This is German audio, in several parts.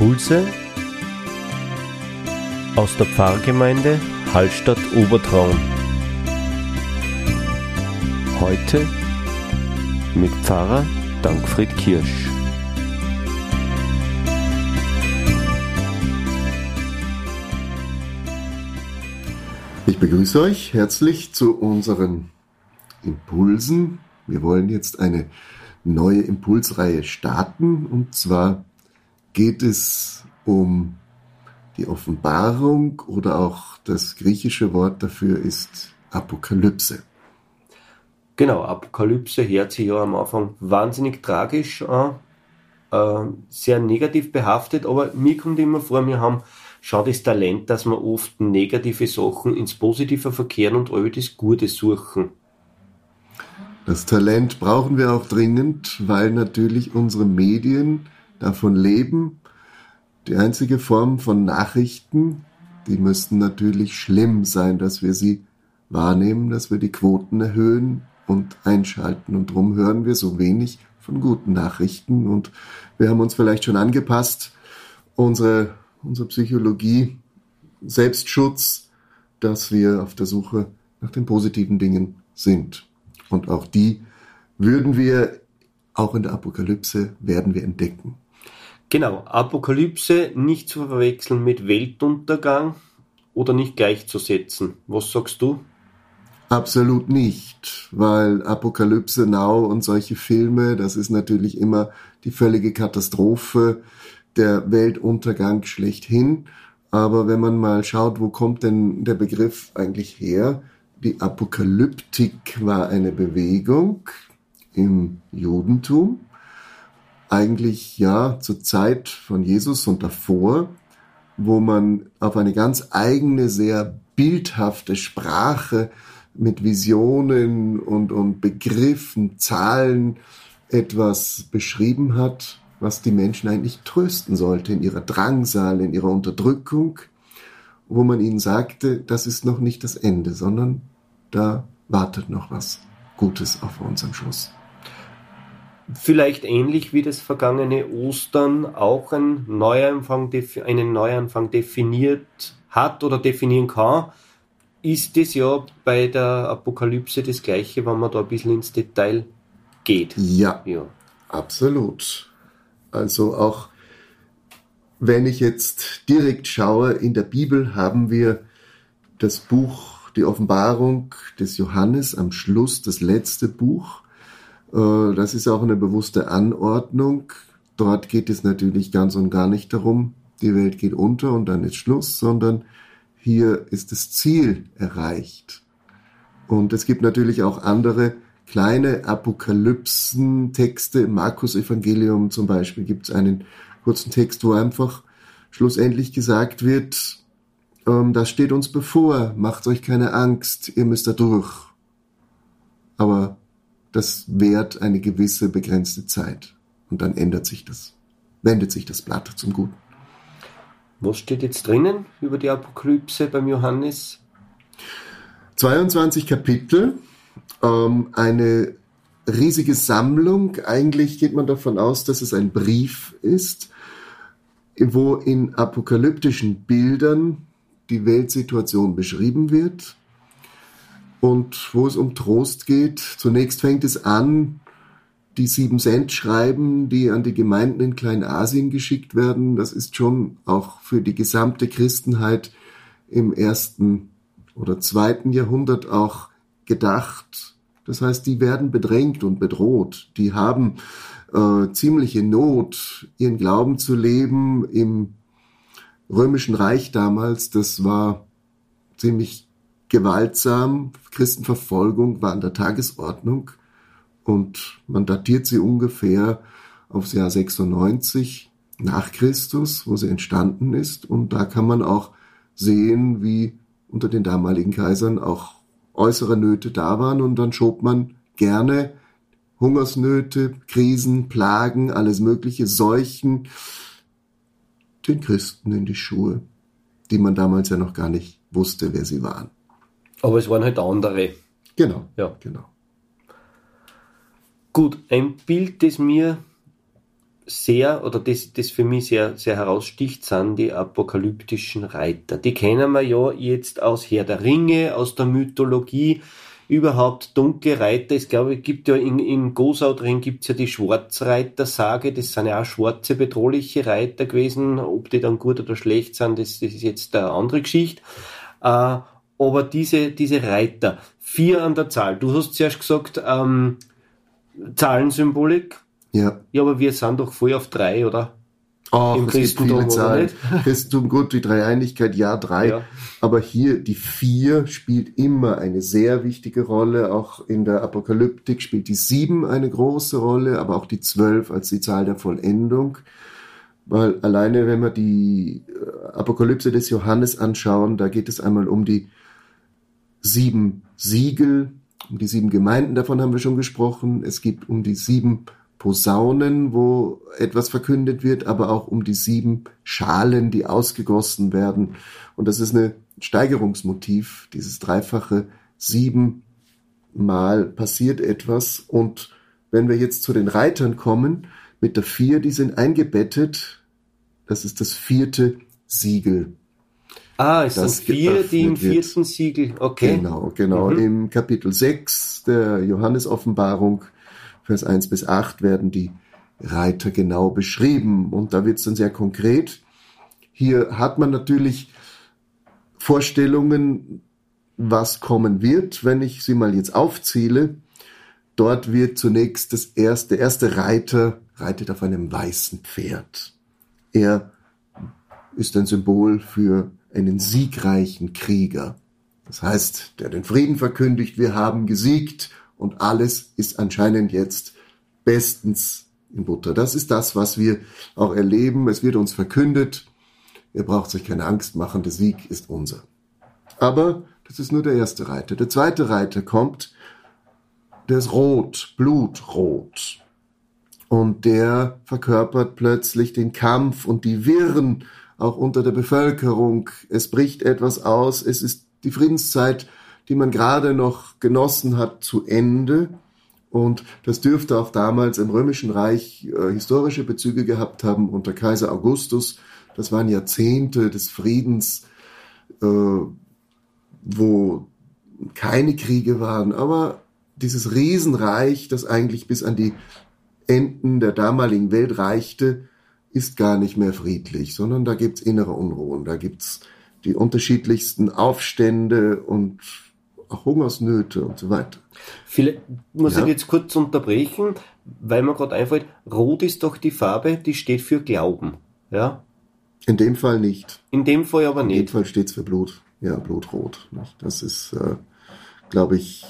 Impulse aus der Pfarrgemeinde Hallstatt Obertraun. Heute mit Pfarrer Dankfried Kirsch. Ich begrüße euch herzlich zu unseren Impulsen. Wir wollen jetzt eine neue Impulsreihe starten und zwar geht es um die Offenbarung oder auch das griechische Wort dafür ist Apokalypse. Genau, Apokalypse hört sich ja am Anfang wahnsinnig tragisch an, äh, sehr negativ behaftet, aber mir kommt immer vor, wir haben schon das Talent, dass wir oft negative Sachen ins Positive verkehren und all das Gute suchen. Das Talent brauchen wir auch dringend, weil natürlich unsere Medien davon leben. Die einzige Form von Nachrichten, die müssten natürlich schlimm sein, dass wir sie wahrnehmen, dass wir die Quoten erhöhen und einschalten. Und darum hören wir so wenig von guten Nachrichten. Und wir haben uns vielleicht schon angepasst, unsere, unsere Psychologie, Selbstschutz, dass wir auf der Suche nach den positiven Dingen sind. Und auch die würden wir auch in der Apokalypse werden wir entdecken. Genau, Apokalypse nicht zu verwechseln mit Weltuntergang oder nicht gleichzusetzen. Was sagst du? Absolut nicht, weil Apokalypse Now und solche Filme, das ist natürlich immer die völlige Katastrophe, der Weltuntergang schlechthin. Aber wenn man mal schaut, wo kommt denn der Begriff eigentlich her? Die Apokalyptik war eine Bewegung im Judentum, eigentlich ja zur Zeit von Jesus und davor, wo man auf eine ganz eigene, sehr bildhafte Sprache mit Visionen und, und Begriffen, Zahlen etwas beschrieben hat, was die Menschen eigentlich trösten sollte in ihrer Drangsal, in ihrer Unterdrückung, wo man ihnen sagte, das ist noch nicht das Ende, sondern da wartet noch was Gutes auf unseren Schluss vielleicht ähnlich wie das vergangene Ostern auch ein Neuanfang, einen Neuanfang definiert hat oder definieren kann, ist es ja bei der Apokalypse das gleiche, wenn man da ein bisschen ins Detail geht. Ja, ja. absolut. Also auch wenn ich jetzt direkt schaue, in der Bibel haben wir das Buch, die Offenbarung des Johannes am Schluss, das letzte Buch. Äh, das ist auch eine bewusste Anordnung. Dort geht es natürlich ganz und gar nicht darum, die Welt geht unter und dann ist Schluss, sondern hier ist das Ziel erreicht. Und es gibt natürlich auch andere kleine Apokalypsen-Texte. Im Markus-Evangelium zum Beispiel gibt es einen kurzen Text, wo einfach schlussendlich gesagt wird, ähm, das steht uns bevor, macht euch keine Angst, ihr müsst da durch. Aber das währt eine gewisse begrenzte Zeit. Und dann ändert sich das, wendet sich das Blatt zum Guten. Was steht jetzt drinnen über die Apokalypse beim Johannes? 22 Kapitel, ähm, eine riesige Sammlung. Eigentlich geht man davon aus, dass es ein Brief ist, wo in apokalyptischen Bildern die Weltsituation beschrieben wird und wo es um Trost geht. Zunächst fängt es an, die sieben Cent schreiben, die an die Gemeinden in Kleinasien geschickt werden. Das ist schon auch für die gesamte Christenheit im ersten oder zweiten Jahrhundert auch gedacht. Das heißt, die werden bedrängt und bedroht. Die haben äh, ziemliche Not, ihren Glauben zu leben im römischen Reich damals. Das war ziemlich gewaltsam. Christenverfolgung war an der Tagesordnung und man datiert sie ungefähr aufs Jahr 96 nach Christus, wo sie entstanden ist. Und da kann man auch sehen, wie unter den damaligen Kaisern auch äußere Nöte da waren und dann schob man gerne Hungersnöte, Krisen, Plagen, alles mögliche, Seuchen den Christen in die Schuhe, die man damals ja noch gar nicht wusste, wer sie waren. Aber es waren halt andere. Genau. Ja. Genau. Gut, ein Bild, das mir sehr, oder das, das für mich sehr, sehr heraussticht, sind die apokalyptischen Reiter. Die kennen wir ja jetzt aus Herr der Ringe, aus der Mythologie, überhaupt dunkle Reiter. Es glaube ich, gibt ja in, in Gosau drin gibt's ja die Schwarzreiter-Sage, das sind ja auch schwarze, bedrohliche Reiter gewesen. Ob die dann gut oder schlecht sind, das, das ist jetzt eine andere Geschichte. Äh, aber diese, diese Reiter, vier an der Zahl. Du hast zuerst gesagt, ähm, Zahlensymbolik. Ja. Ja, aber wir sind doch voll auf drei, oder? Ach, Im es Christentum, gibt viele Zahlen. Christentum, gut, die Dreieinigkeit, ja, drei. Ja. Aber hier die vier spielt immer eine sehr wichtige Rolle. Auch in der Apokalyptik spielt die sieben eine große Rolle, aber auch die zwölf als die Zahl der Vollendung. Weil alleine, wenn wir die äh, Apokalypse des Johannes anschauen, da geht es einmal um die sieben Siegel, um die sieben Gemeinden, davon haben wir schon gesprochen. Es geht um die sieben Posaunen, wo etwas verkündet wird, aber auch um die sieben Schalen, die ausgegossen werden. Und das ist ein Steigerungsmotiv, dieses dreifache siebenmal passiert etwas. Und wenn wir jetzt zu den Reitern kommen, mit der vier, die sind eingebettet, das ist das vierte Siegel. Ah, es sind vier, die im vierten Siegel, okay. Genau, genau. Mhm. Im Kapitel 6 der Johannes-Offenbarung Vers 1 bis 8 werden die Reiter genau beschrieben und da wird es dann sehr konkret. Hier hat man natürlich Vorstellungen, was kommen wird, wenn ich sie mal jetzt aufzähle. Dort wird zunächst das erste, der erste Reiter reitet auf einem weißen Pferd. Er ist ein Symbol für einen siegreichen Krieger. Das heißt, der den Frieden verkündigt, wir haben gesiegt und alles ist anscheinend jetzt bestens in Butter. Das ist das, was wir auch erleben. Es wird uns verkündet. Ihr braucht sich keine Angst machen, der Sieg ist unser. Aber das ist nur der erste Reiter. Der zweite Reiter kommt, der ist rot, blutrot. Und der verkörpert plötzlich den Kampf und die Wirren auch unter der Bevölkerung. Es bricht etwas aus. Es ist die Friedenszeit die man gerade noch genossen hat, zu Ende. Und das dürfte auch damals im Römischen Reich äh, historische Bezüge gehabt haben unter Kaiser Augustus. Das waren Jahrzehnte des Friedens, äh, wo keine Kriege waren, aber dieses Riesenreich, das eigentlich bis an die Enden der damaligen Welt reichte, ist gar nicht mehr friedlich, sondern da gibt's innere Unruhen, da gibt's die unterschiedlichsten Aufstände und Hungersnöte und so weiter. Vielleicht muss ja. ich jetzt kurz unterbrechen, weil mir gerade einfällt, Rot ist doch die Farbe, die steht für Glauben. Ja? In dem Fall nicht. In dem Fall aber nicht. In dem Fall steht es für Blut. Ja, Blutrot. Das ist, äh, glaube ich,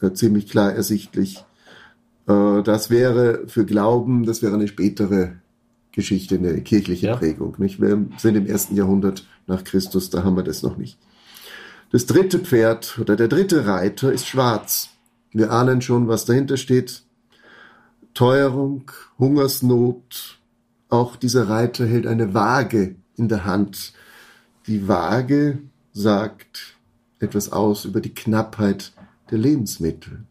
äh, ziemlich klar ersichtlich. Äh, das wäre für Glauben, das wäre eine spätere Geschichte, eine kirchliche ja. Prägung. Nicht? Wir sind im ersten Jahrhundert nach Christus, da haben wir das noch nicht. Das dritte Pferd oder der dritte Reiter ist schwarz. Wir ahnen schon, was dahinter steht. Teuerung, Hungersnot. Auch dieser Reiter hält eine Waage in der Hand. Die Waage sagt etwas aus über die Knappheit der Lebensmittel.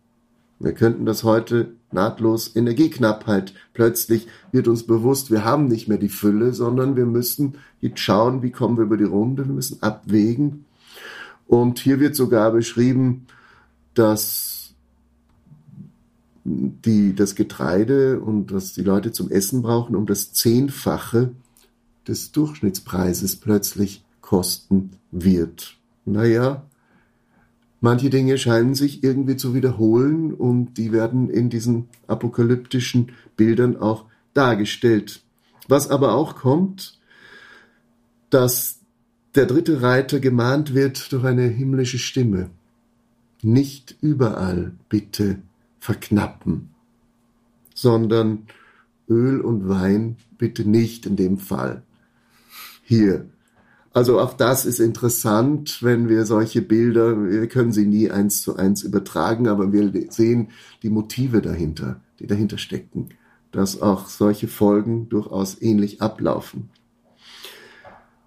Wir könnten das heute nahtlos Energieknappheit. Plötzlich wird uns bewusst, wir haben nicht mehr die Fülle, sondern wir müssen jetzt schauen, wie kommen wir über die Runde. Wir müssen abwägen, und hier wird sogar beschrieben, dass die, das Getreide und was die Leute zum Essen brauchen, um das Zehnfache des Durchschnittspreises plötzlich kosten wird. Naja, manche Dinge scheinen sich irgendwie zu wiederholen und die werden in diesen apokalyptischen Bildern auch dargestellt. Was aber auch kommt, dass der dritte Reiter gemahnt wird durch eine himmlische Stimme. Nicht überall bitte verknappen, sondern Öl und Wein bitte nicht in dem Fall. Hier. Also auch das ist interessant, wenn wir solche Bilder, wir können sie nie eins zu eins übertragen, aber wir sehen die Motive dahinter, die dahinter stecken, dass auch solche Folgen durchaus ähnlich ablaufen.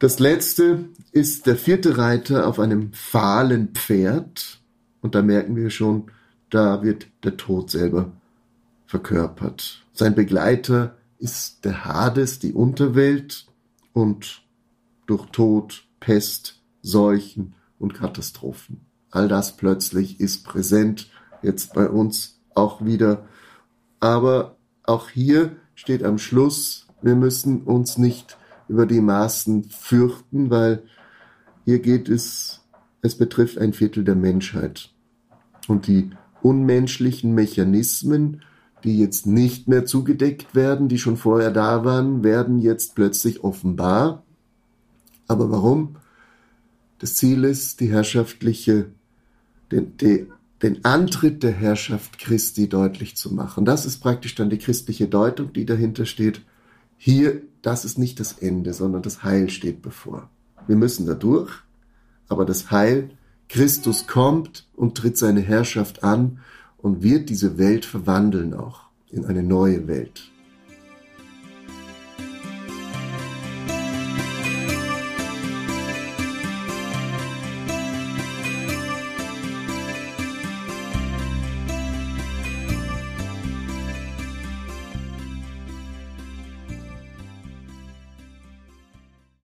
Das letzte ist der vierte Reiter auf einem fahlen Pferd. Und da merken wir schon, da wird der Tod selber verkörpert. Sein Begleiter ist der Hades, die Unterwelt und durch Tod, Pest, Seuchen und Katastrophen. All das plötzlich ist präsent, jetzt bei uns auch wieder. Aber auch hier steht am Schluss, wir müssen uns nicht über die Maßen fürchten, weil hier geht es, es betrifft ein Viertel der Menschheit. Und die unmenschlichen Mechanismen, die jetzt nicht mehr zugedeckt werden, die schon vorher da waren, werden jetzt plötzlich offenbar. Aber warum? Das Ziel ist, die herrschaftliche, den, die, den Antritt der Herrschaft Christi deutlich zu machen. Das ist praktisch dann die christliche Deutung, die dahinter steht. Hier, das ist nicht das Ende, sondern das Heil steht bevor. Wir müssen da durch, aber das Heil, Christus kommt und tritt seine Herrschaft an und wird diese Welt verwandeln auch in eine neue Welt.